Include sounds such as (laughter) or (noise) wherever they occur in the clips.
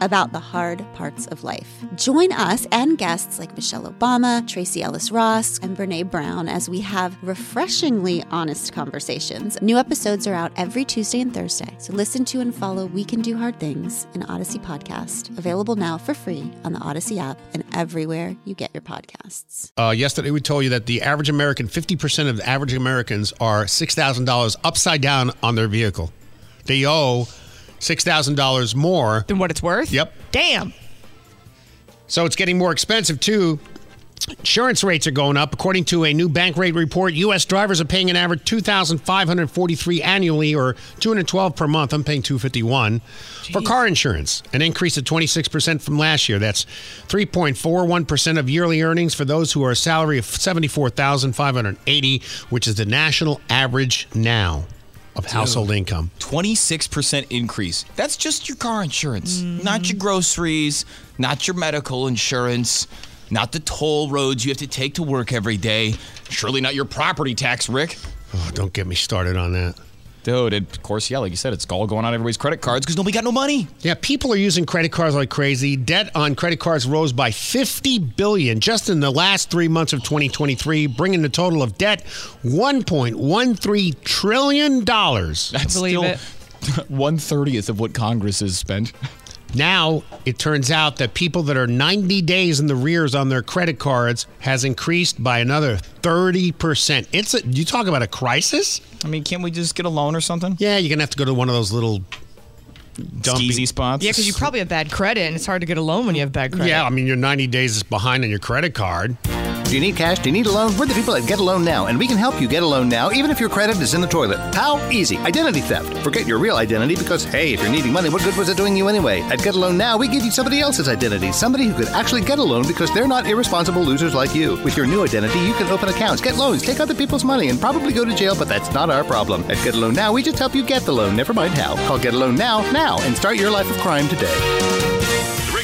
about the hard parts of life. Join us and guests like Michelle Obama, Tracee Ellis Ross, and Brene Brown as we have refreshingly honest conversations. New episodes are out every Tuesday and Thursday, so listen to and follow We Can Do Hard Things, an Odyssey podcast, available now for free on the Odyssey app and everywhere you get your podcasts. Uh, yesterday, we told you that the average American, 50% of the average Americans are $6,000 upside down on their vehicle. They owe $6,000 more. Than what it's worth? Yep. Damn. So it's getting more expensive too. Insurance rates are going up. According to a new Bankrate report, U.S. drivers are paying an average 2543 annually or 212 per month. I'm paying 251 for car insurance, an increase of 26% from last year. That's 3.41% of yearly earnings for those who are a salary of 74,580, which is the national average now of household income. 26% increase. That's just your car insurance, not your groceries, not your medical insurance, not the toll roads you have to take to work every day. Surely not your property tax, Rick. Oh, don't get me started on that. Dude, and of course, yeah, like you said, it's all going on everybody's credit cards because nobody got no money. Yeah, people are using credit cards like crazy. Debt on credit cards rose by 50 billion just in the last 3 months of 2023, bringing the total of debt 1.13 trillion dollars. That's Believe still it. (laughs) one thirtieth of what Congress has spent. Now, it turns out that people that are 90 days in the rears on their credit cards has increased by another 30%. It's a, you talk about a crisis? I mean, can't we just get a loan or something? Yeah, you're going to have to go to one of those little dumpy Skeezy spots. Yeah, because you probably have bad credit, and it's hard to get a loan when you have bad credit. Yeah, I mean, you're 90 days behind on your credit card. Do you need cash? Do you need a loan? We're the people at Get a Loan Now, and we can help you get a loan now, even if your credit is in the toilet. How easy? Identity theft. Forget your real identity because, hey, if you're needing money, what good was it doing you anyway? At Get a Loan Now, we give you somebody else's identity, somebody who could actually get a loan because they're not irresponsible losers like you. With your new identity, you can open accounts, get loans, take other people's money, and probably go to jail, but that's not our problem. At Get a Loan Now, we just help you get the loan, never mind how. Call Get a Loan Now, now, and start your life of crime today.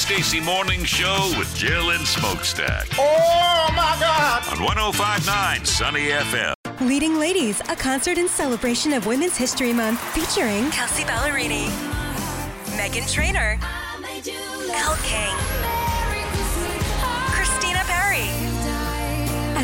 The Stacy Morning Show with Jill and Smokestack. Oh, my God! On 1059 Sunny FM. Leading Ladies, a concert in celebration of Women's History Month featuring Kelsea Ballerini, Meghan Trainor,